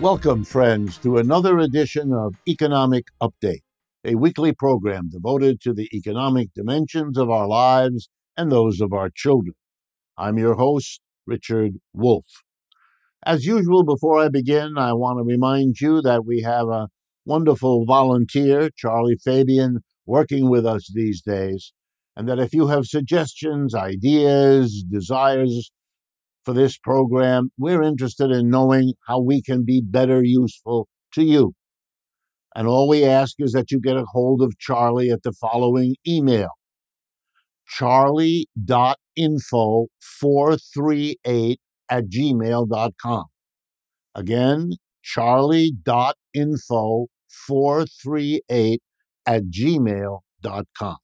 Welcome, friends, to another edition of Economic Update, a weekly program devoted to the economic dimensions of our lives and those of our children. I'm your host, Richard Wolff. As usual, before I begin, I want to remind you that we have a wonderful volunteer, Charlie Fabian, working with us these days, and that if you have suggestions, ideas, desires for this program, we're interested in knowing how we can be better useful to you. And all we ask is that you get a hold of Charlie at the following email charlie.info438 at gmail.com. Again, charlie.info438 at gmail.com.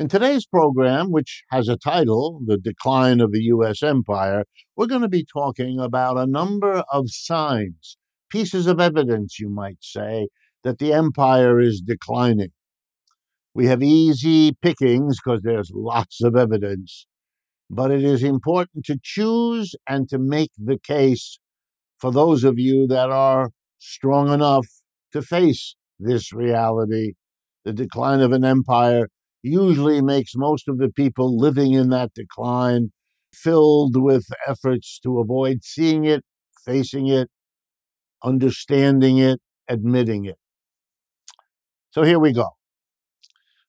In today's program, which has a title, The Decline of the U.S. Empire, we're going to be talking about a number of signs, pieces of evidence, you might say, that the empire is declining. We have easy pickings because there's lots of evidence, but it is important to choose and to make the case for those of you that are strong enough to face this reality. The decline of an empire usually makes most of the people living in that decline filled with efforts to avoid seeing it, facing it, understanding it, admitting it. So here we go.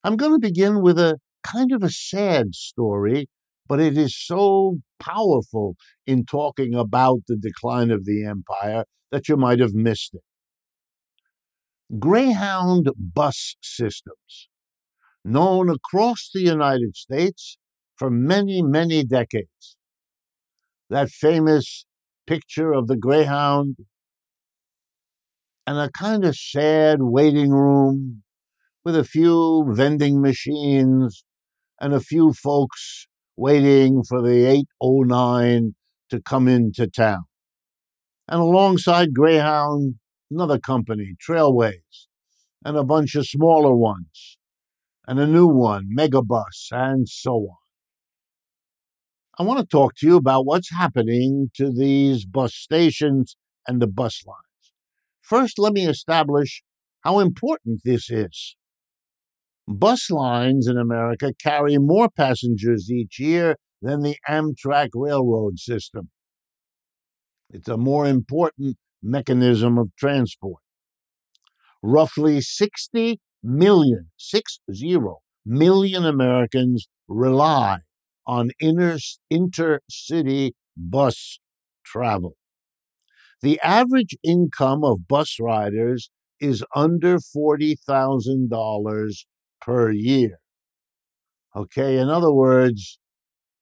I'm going to begin with a kind of a sad story, but it is so powerful in talking about the decline of the empire that you might have missed it. Greyhound bus systems known across the United States for many, many decades. That famous picture of the Greyhound and a kind of sad waiting room with a few vending machines and a few folks waiting for the 809 to come into town. And alongside Greyhound, another company, Trailways, and a bunch of smaller ones and a new one, Megabus, and so on. I want to talk to you about what's happening to these bus stations and the bus lines. First, let me establish how important this is. Bus lines in America carry more passengers each year than the Amtrak railroad system. It's a more important mechanism of transport. Roughly 60 million, six zero million Americans rely on inter, intercity bus travel. The average income of bus riders is under $40,000 per year. Okay, in other words,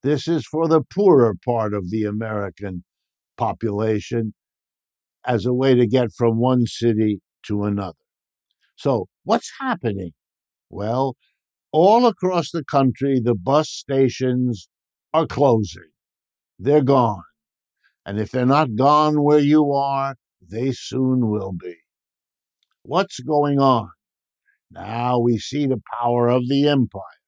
this is for the poorer part of the American population as a way to get from one city to another. So, what's happening? Well, all across the country, the bus stations are closing. They're gone. And if they're not gone where you are, they soon will be. What's going on? Now we see the power of the empire.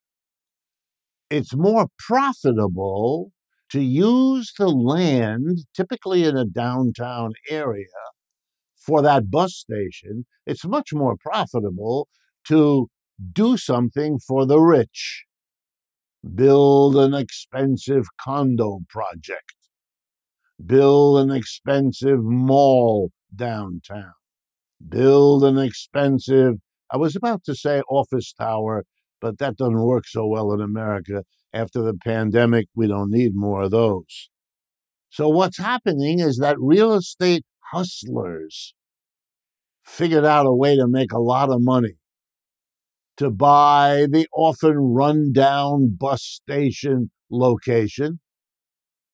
It's more profitable to use the land, typically in a downtown area, for that bus station, it's much more profitable to do something for the rich. Build an expensive condo project. Build an expensive mall downtown. Build an expensive, I was about to say office tower, but that doesn't work so well in America. After the pandemic, we don't need more of those. So, what's happening is that real estate hustlers figured out a way to make a lot of money to buy the often run-down bus station location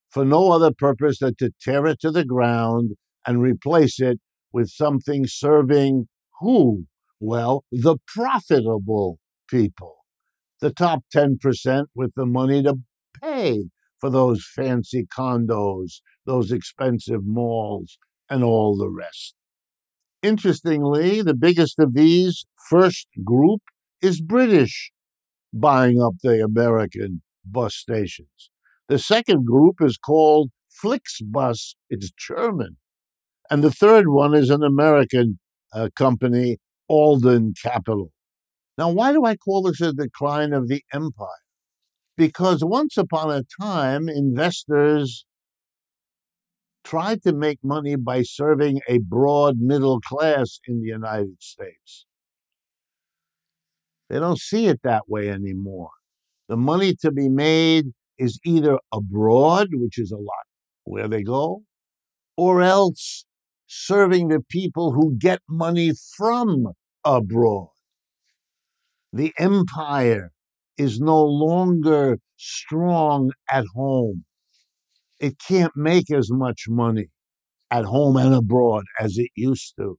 for no other purpose than to tear it to the ground and replace it with something serving who? Well, the profitable people, the top 10% with the money to pay for those fancy condos, those expensive malls, and all the rest. Interestingly, the biggest of these first group is British buying up the American bus stations. The second group is called Flixbus, it's German, And the third one is an American uh, company, Alden Capital. Now, why do I call this a decline of the empire? Because once upon a time, investors tried to make money by serving a broad middle class in the United States. They don't see it that way anymore. The money to be made is either abroad, which is a lot where they go, or else serving the people who get money from abroad. The empire is no longer strong at home. It can't make as much money at home and abroad as it used to.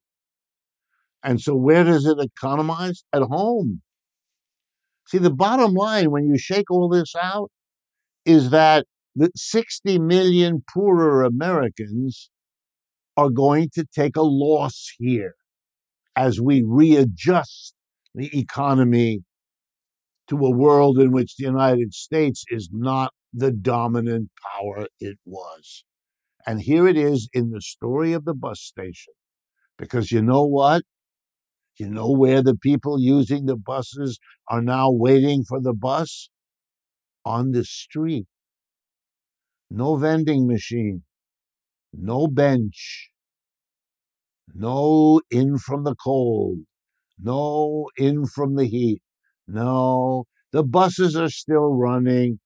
And so, where does it economize? At home. See, the bottom line when you shake all this out is that the 60 million poorer Americans are going to take a loss here as we readjust the economy to a world in which the United States is not the dominant power it was. And here it is in the story of the bus station. Because you know what? You know where the people using the buses are now waiting for the bus? On the street. No vending machine, no bench, no in from the cold, no in from the heat. No, the buses are still running.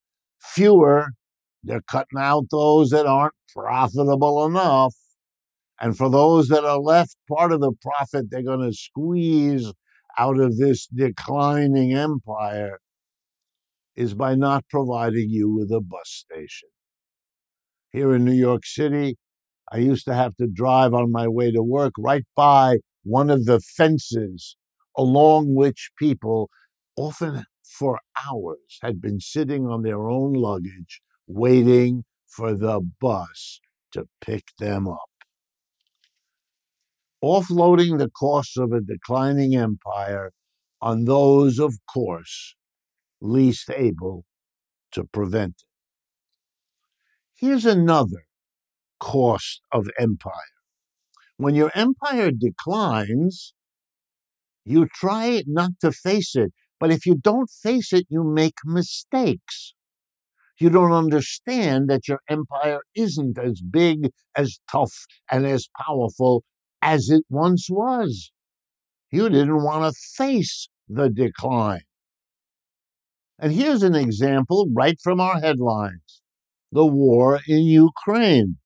Fewer, they're cutting out those that aren't profitable enough. And for those that are left, part of the profit they're going to squeeze out of this declining empire is by not providing you with a bus station. Here in New York City, I used to have to drive on my way to work right by one of the fences along which people, often for hours, had been sitting on their own luggage waiting for the bus to pick them up offloading the costs of a declining empire on those, of course, least able to prevent it. Here's another cost of empire. When your empire declines, you try not to face it. But if you don't face it, you make mistakes. You don't understand that your empire isn't as big, as tough, and as powerful as it once was. You didn't want to face the decline. And here's an example right from our headlines the war in Ukraine.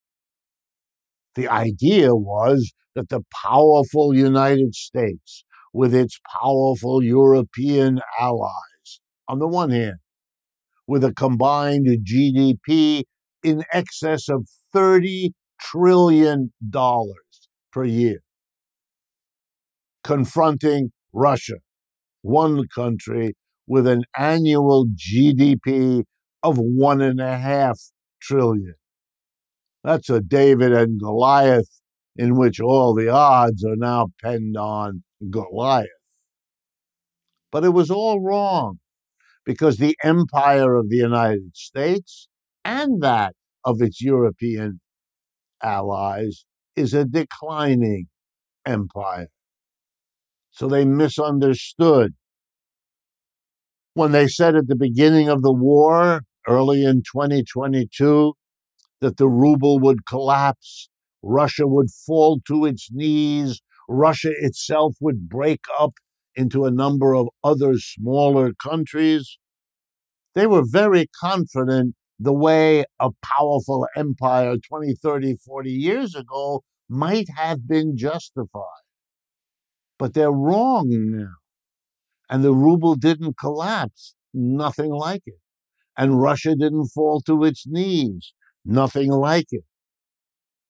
The idea was that the powerful United States, with its powerful European allies, on the one hand, with a combined GDP in excess of $30 trillion per year, confronting Russia, one country with an annual GDP of one and a half trillion. That's a David and Goliath in which all the odds are now penned on Goliath. But it was all wrong because the empire of the United States and that of its European allies is a declining empire. So they misunderstood. When they said at the beginning of the war, early in 2022, that the ruble would collapse, Russia would fall to its knees, Russia itself would break up into a number of other smaller countries. They were very confident the way a powerful empire 20, 30, 40 years ago might have been justified. But they're wrong now. And the ruble didn't collapse, nothing like it. And Russia didn't fall to its knees, nothing like it.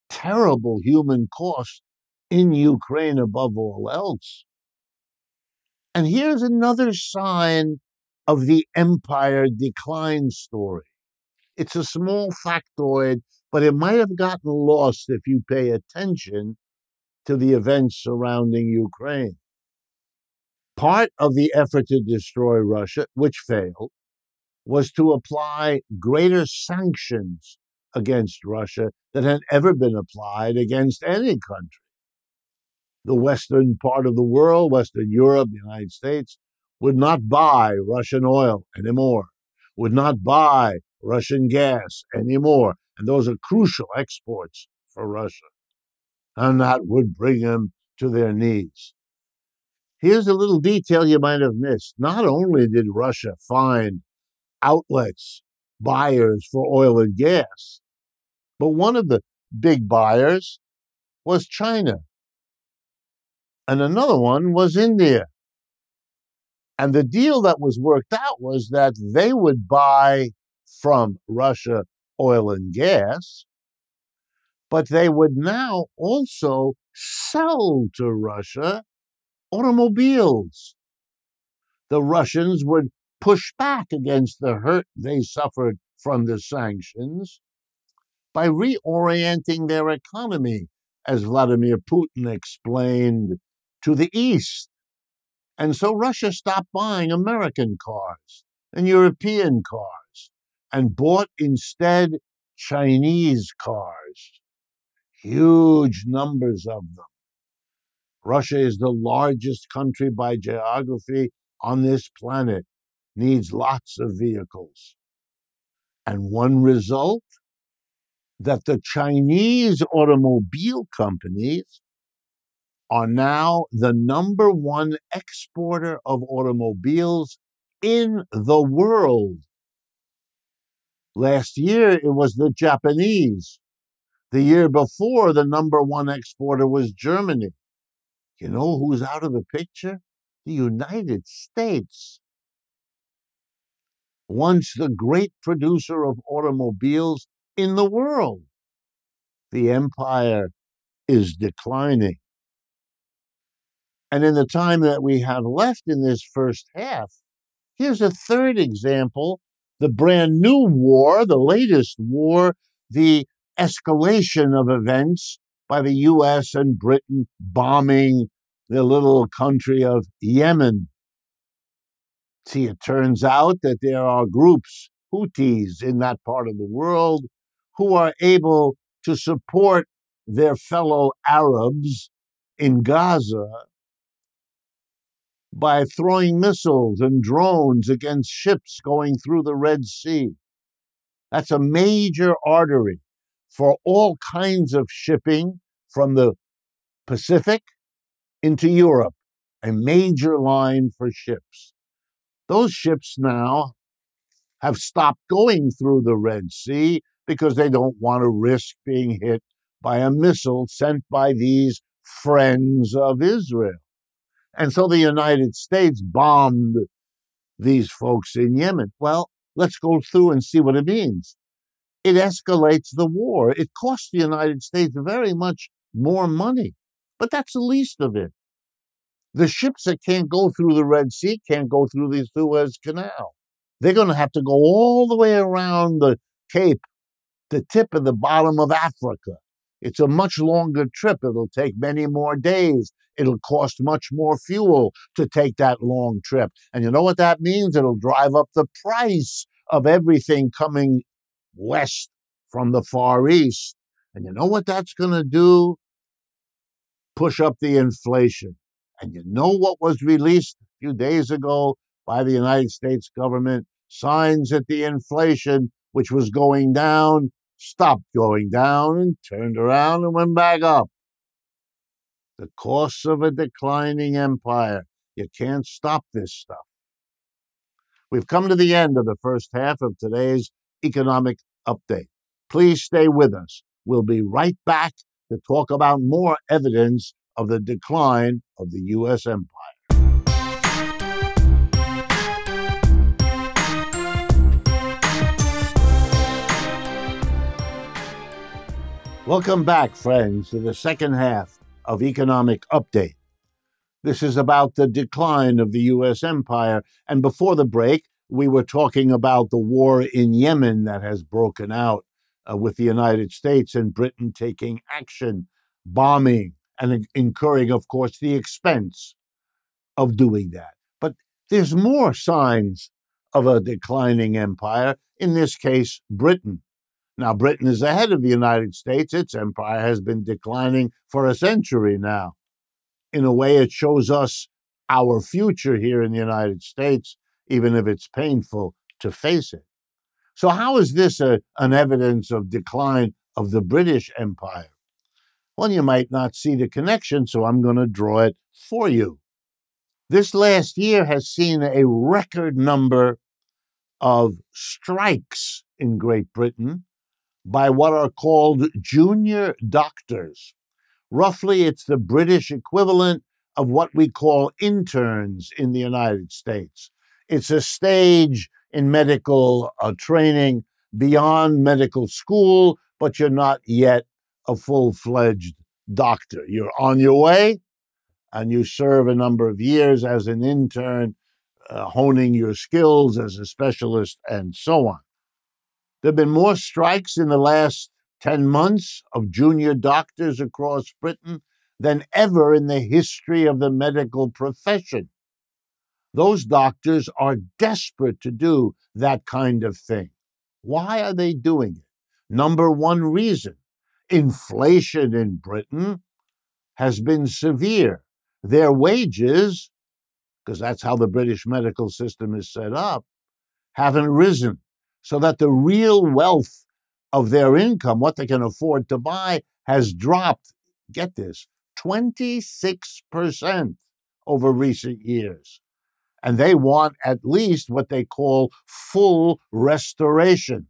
Terrible human cost in Ukraine above all else. And here's another sign of the empire decline story. It's a small factoid, but it might have gotten lost if you pay attention to the events surrounding Ukraine. Part of the effort to destroy Russia, which failed, was to apply greater sanctions against Russia than had ever been applied against any country. The Western part of the world, Western Europe, the United States, would not buy Russian oil anymore, would not buy Russian gas anymore. And those are crucial exports for Russia. And that would bring them to their knees. Here's a little detail you might have missed. Not only did Russia find outlets, buyers for oil and gas, but one of the big buyers was China. And another one was India. And the deal that was worked out was that they would buy from Russia oil and gas, but they would now also sell to Russia automobiles. The Russians would push back against the hurt they suffered from the sanctions by reorienting their economy, as Vladimir Putin explained, to the east and so Russia stopped buying American cars and European cars and bought instead Chinese cars. Huge numbers of them. Russia is the largest country by geography on this planet, needs lots of vehicles. And one result that the Chinese automobile companies are now the number one exporter of automobiles in the world. Last year, it was the Japanese. The year before, the number one exporter was Germany. You know who's out of the picture? The United States. Once the great producer of automobiles in the world. The empire is declining. And in the time that we have left in this first half, here's a third example the brand new war, the latest war, the escalation of events by the US and Britain bombing the little country of Yemen. See, it turns out that there are groups, Houthis, in that part of the world who are able to support their fellow Arabs in Gaza by throwing missiles and drones against ships going through the Red Sea. That's a major artery for all kinds of shipping from the Pacific into Europe, a major line for ships. Those ships now have stopped going through the Red Sea because they don't want to risk being hit by a missile sent by these friends of Israel. And so the United States bombed these folks in Yemen. Well, let's go through and see what it means. It escalates the war. It costs the United States very much more money, but that's the least of it. The ships that can't go through the Red Sea can't go through the Suez Canal. They're going to have to go all the way around the Cape, the tip of the bottom of Africa. It's a much longer trip. It'll take many more days. It'll cost much more fuel to take that long trip. And you know what that means? It'll drive up the price of everything coming west from the Far East. And you know what that's going to do? Push up the inflation. And you know what was released a few days ago by the United States government? Signs that the inflation, which was going down, stopped going down and turned around and went back up. The course of a declining empire. You can't stop this stuff. We've come to the end of the first half of today's economic update. Please stay with us. We'll be right back to talk about more evidence of the decline of the U.S. empire. Welcome back, friends, to the second half of Economic Update. This is about the decline of the U.S. empire. And before the break, we were talking about the war in Yemen that has broken out uh, with the United States and Britain taking action, bombing, and incurring, of course, the expense of doing that. But there's more signs of a declining empire, in this case, Britain. Now, Britain is ahead of the United States. Its empire has been declining for a century now. In a way, it shows us our future here in the United States, even if it's painful to face it. So, how is this a, an evidence of decline of the British Empire? Well, you might not see the connection, so I'm going to draw it for you. This last year has seen a record number of strikes in Great Britain by what are called junior doctors. Roughly, it's the British equivalent of what we call interns in the United States. It's a stage in medical uh, training beyond medical school, but you're not yet a full fledged doctor. You're on your way and you serve a number of years as an intern, uh, honing your skills as a specialist, and so on. There have been more strikes in the last 10 months of junior doctors across Britain than ever in the history of the medical profession. Those doctors are desperate to do that kind of thing. Why are they doing it? Number one reason inflation in Britain has been severe. Their wages, because that's how the British medical system is set up, haven't risen. So that the real wealth of their income, what they can afford to buy, has dropped, get this, 26% over recent years. And they want at least what they call full restoration.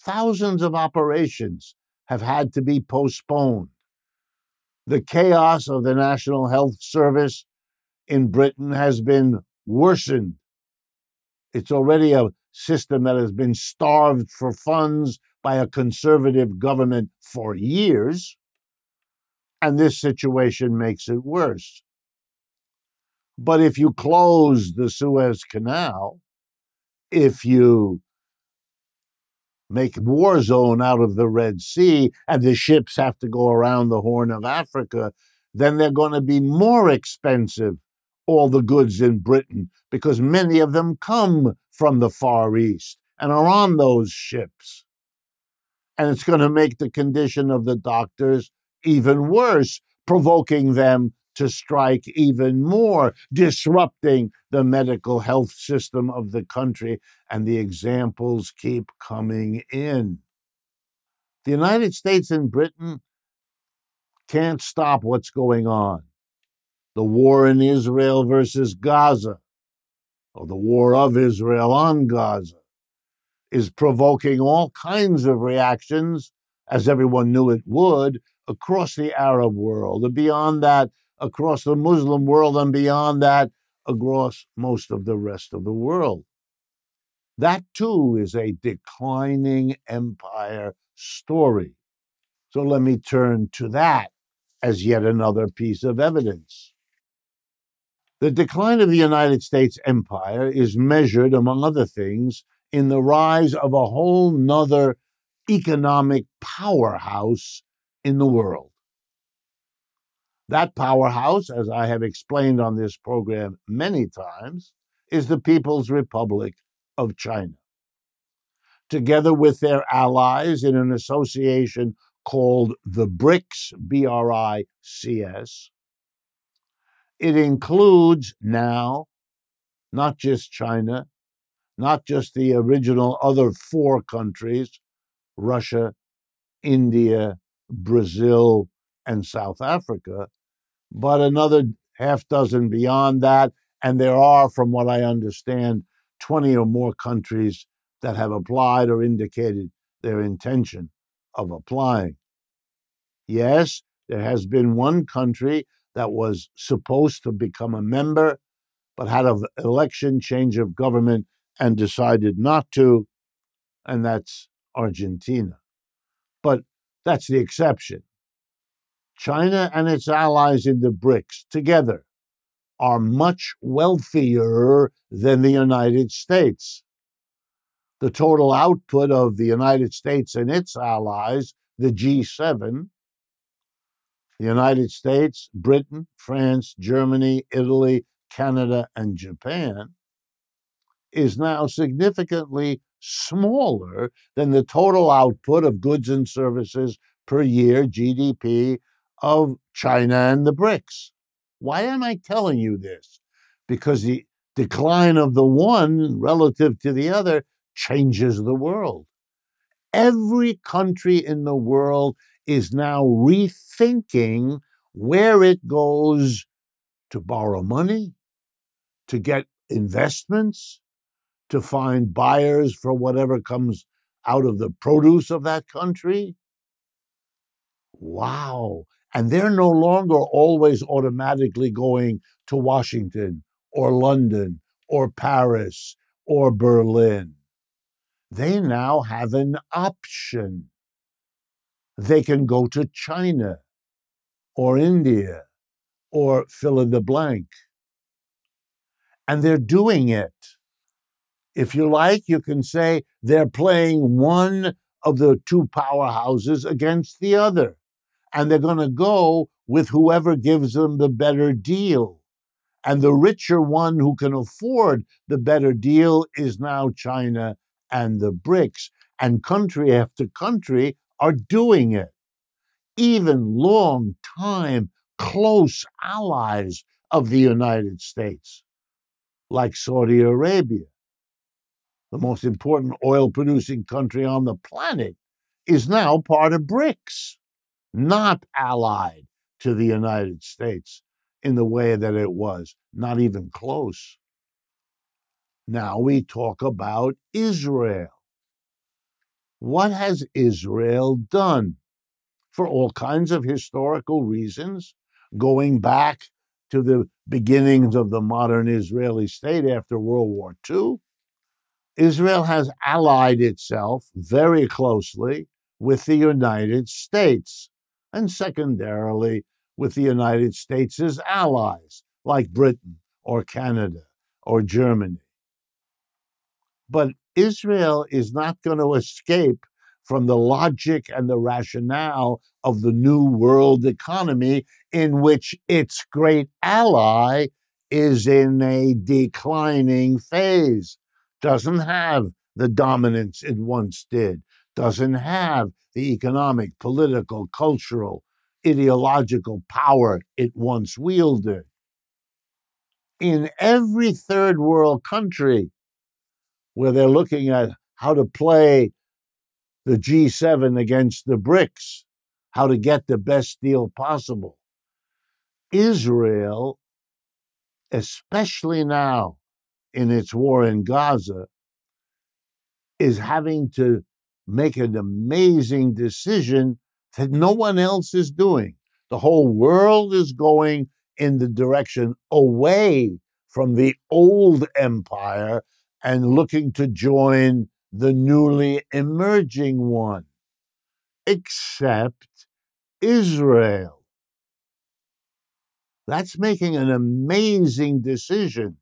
Thousands of operations have had to be postponed. The chaos of the National Health Service in Britain has been worsened. It's already a system that has been starved for funds by a conservative government for years. And this situation makes it worse. But if you close the Suez Canal, if you make war zone out of the Red Sea and the ships have to go around the Horn of Africa, then they're going to be more expensive, all the goods in Britain, because many of them come from the Far East and are on those ships. And it's going to make the condition of the doctors even worse, provoking them to strike even more, disrupting the medical health system of the country. And the examples keep coming in. The United States and Britain can't stop what's going on. The war in Israel versus Gaza, or the war of Israel on Gaza, is provoking all kinds of reactions, as everyone knew it would, across the Arab world. And beyond that, across the Muslim world and beyond that, across most of the rest of the world. That too is a declining empire story. So let me turn to that as yet another piece of evidence. The decline of the United States empire is measured, among other things, in the rise of a whole nother economic powerhouse in the world. That powerhouse, as I have explained on this program many times, is the People's Republic of China. Together with their allies in an association called the BRICS, B R I C S, it includes now not just China, not just the original other four countries Russia, India, Brazil, and South Africa, but another half dozen beyond that. And there are, from what I understand, 20 or more countries that have applied or indicated their intention of applying. Yes, there has been one country that was supposed to become a member, but had an election change of government and decided not to, and that's Argentina. But that's the exception. China and its allies in the BRICS together are much wealthier than the United States. The total output of the United States and its allies, the G7, the United States, Britain, France, Germany, Italy, Canada, and Japan, is now significantly smaller than the total output of goods and services per year, GDP, of China and the BRICS. Why am I telling you this? Because the decline of the one relative to the other changes the world. Every country in the world is now rethinking where it goes to borrow money, to get investments, to find buyers for whatever comes out of the produce of that country. Wow. And they're no longer always automatically going to Washington or London or Paris or Berlin. They now have an option. They can go to China or India or fill in the blank. And they're doing it. If you like, you can say they're playing one of the two powerhouses against the other. And they're going to go with whoever gives them the better deal. And the richer one who can afford the better deal is now China and the BRICS. And country after country are doing it. Even long time close allies of the United States, like Saudi Arabia, the most important oil producing country on the planet, is now part of BRICS, not allied to the United States in the way that it was, not even close. Now we talk about Israel. What has Israel done? For all kinds of historical reasons, going back to the beginnings of the modern Israeli state after World War II, Israel has allied itself very closely with the United States, and secondarily with the United States' allies, like Britain or Canada or Germany. But Israel is not going to escape from the logic and the rationale of the new world economy in which its great ally is in a declining phase, doesn't have the dominance it once did, doesn't have the economic, political, cultural, ideological power it once wielded. In every third world country where they're looking at how to play the G7 against the BRICS, how to get the best deal possible. Israel, especially now in its war in Gaza, is having to make an amazing decision that no one else is doing. The whole world is going in the direction away from the old empire and looking to join the newly emerging one, except Israel. That's making an amazing decision,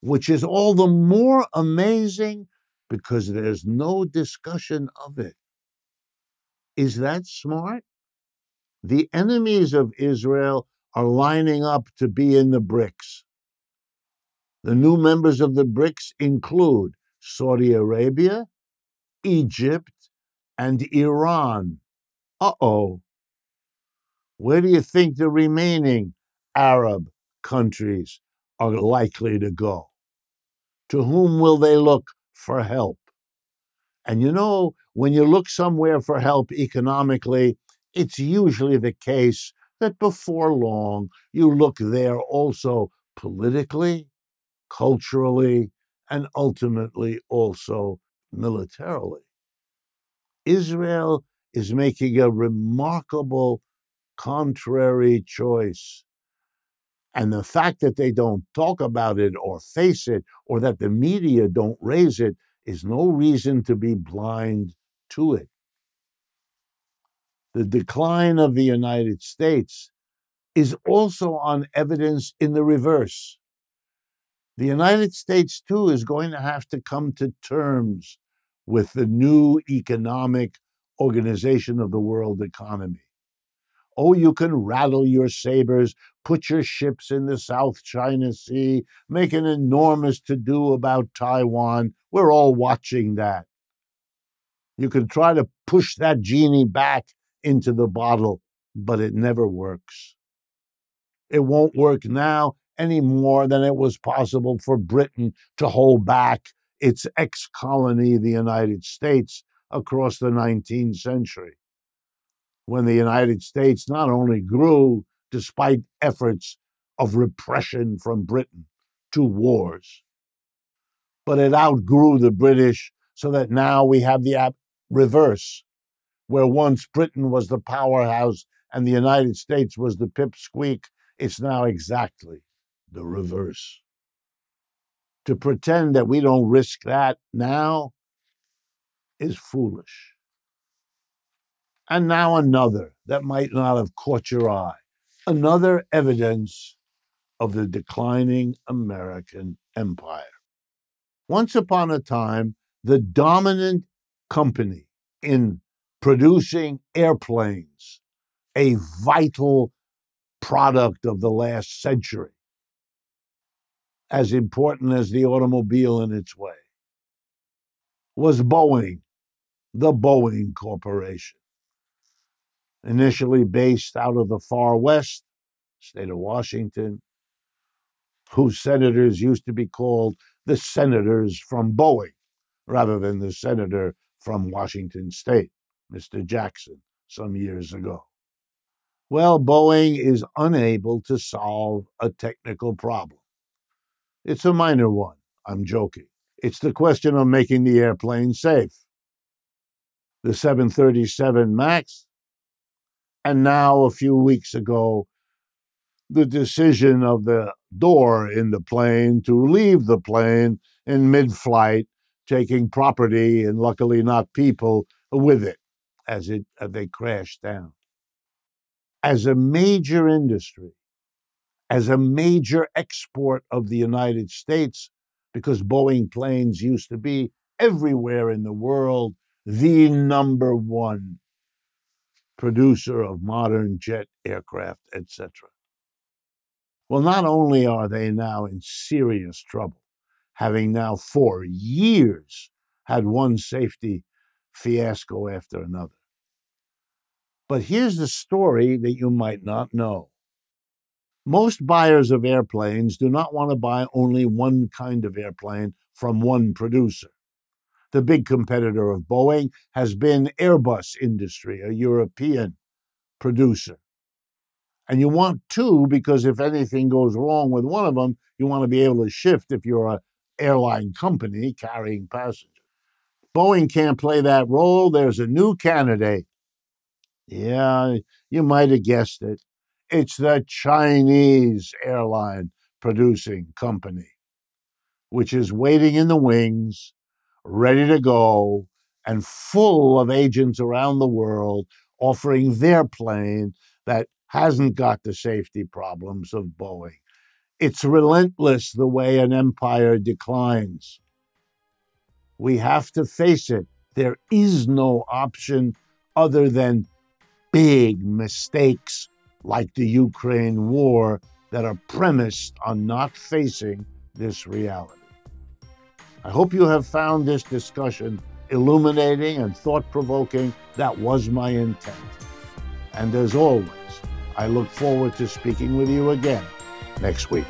which is all the more amazing because there's no discussion of it. Is that smart? The enemies of Israel are lining up to be in the BRICS. The new members of the BRICS include Saudi Arabia, Egypt, and Iran. Uh oh. Where do you think the remaining Arab countries are likely to go? To whom will they look for help? And you know, when you look somewhere for help economically, it's usually the case that before long you look there also politically, culturally, and ultimately also militarily. Israel is making a remarkable contrary choice. And the fact that they don't talk about it or face it, or that the media don't raise it, is no reason to be blind to it. The decline of the United States is also on evidence in the reverse. The United States, too, is going to have to come to terms with the new economic organization of the world economy. Oh, you can rattle your sabers, put your ships in the South China Sea, make an enormous to do about Taiwan. We're all watching that. You can try to push that genie back into the bottle, but it never works. It won't work now any more than it was possible for Britain to hold back its ex colony, the United States, across the 19th century. When the United States not only grew, despite efforts of repression from Britain to wars, but it outgrew the British so that now we have the reverse, where once Britain was the powerhouse and the United States was the pipsqueak, it's now exactly the reverse. To pretend that we don't risk that now is foolish. And now another that might not have caught your eye. Another evidence of the declining American empire. Once upon a time, the dominant company in producing airplanes, a vital product of the last century, as important as the automobile in its way, was Boeing, the Boeing Corporation. Initially based out of the far west, state of Washington, whose senators used to be called the senators from Boeing rather than the senator from Washington state, Mr. Jackson, some years ago. Well, Boeing is unable to solve a technical problem. It's a minor one. I'm joking. It's the question of making the airplane safe. The 737 MAX, and now a few weeks ago, the decision of the door in the plane to leave the plane in mid flight, taking property and luckily not people with it as, it, as they crashed down. As a major industry, as a major export of the United States, because Boeing planes used to be everywhere in the world the number one producer of modern jet aircraft, etc. Well, not only are they now in serious trouble, having now for years had one safety fiasco after another. But here's the story that you might not know. Most buyers of airplanes do not want to buy only one kind of airplane from one producer. The big competitor of Boeing has been Airbus Industry, a European producer. And you want two because if anything goes wrong with one of them, you want to be able to shift if you're an airline company carrying passengers. Boeing can't play that role. There's a new candidate. Yeah, you might have guessed it. It's the Chinese airline producing company, which is waiting in the wings, ready to go, and full of agents around the world offering their plane that hasn't got the safety problems of Boeing. It's relentless the way an empire declines. We have to face it. There is no option other than big mistakes like the Ukraine war that are premised on not facing this reality. I hope you have found this discussion illuminating and thought provoking. That was my intent. And as always, I look forward to speaking with you again next week.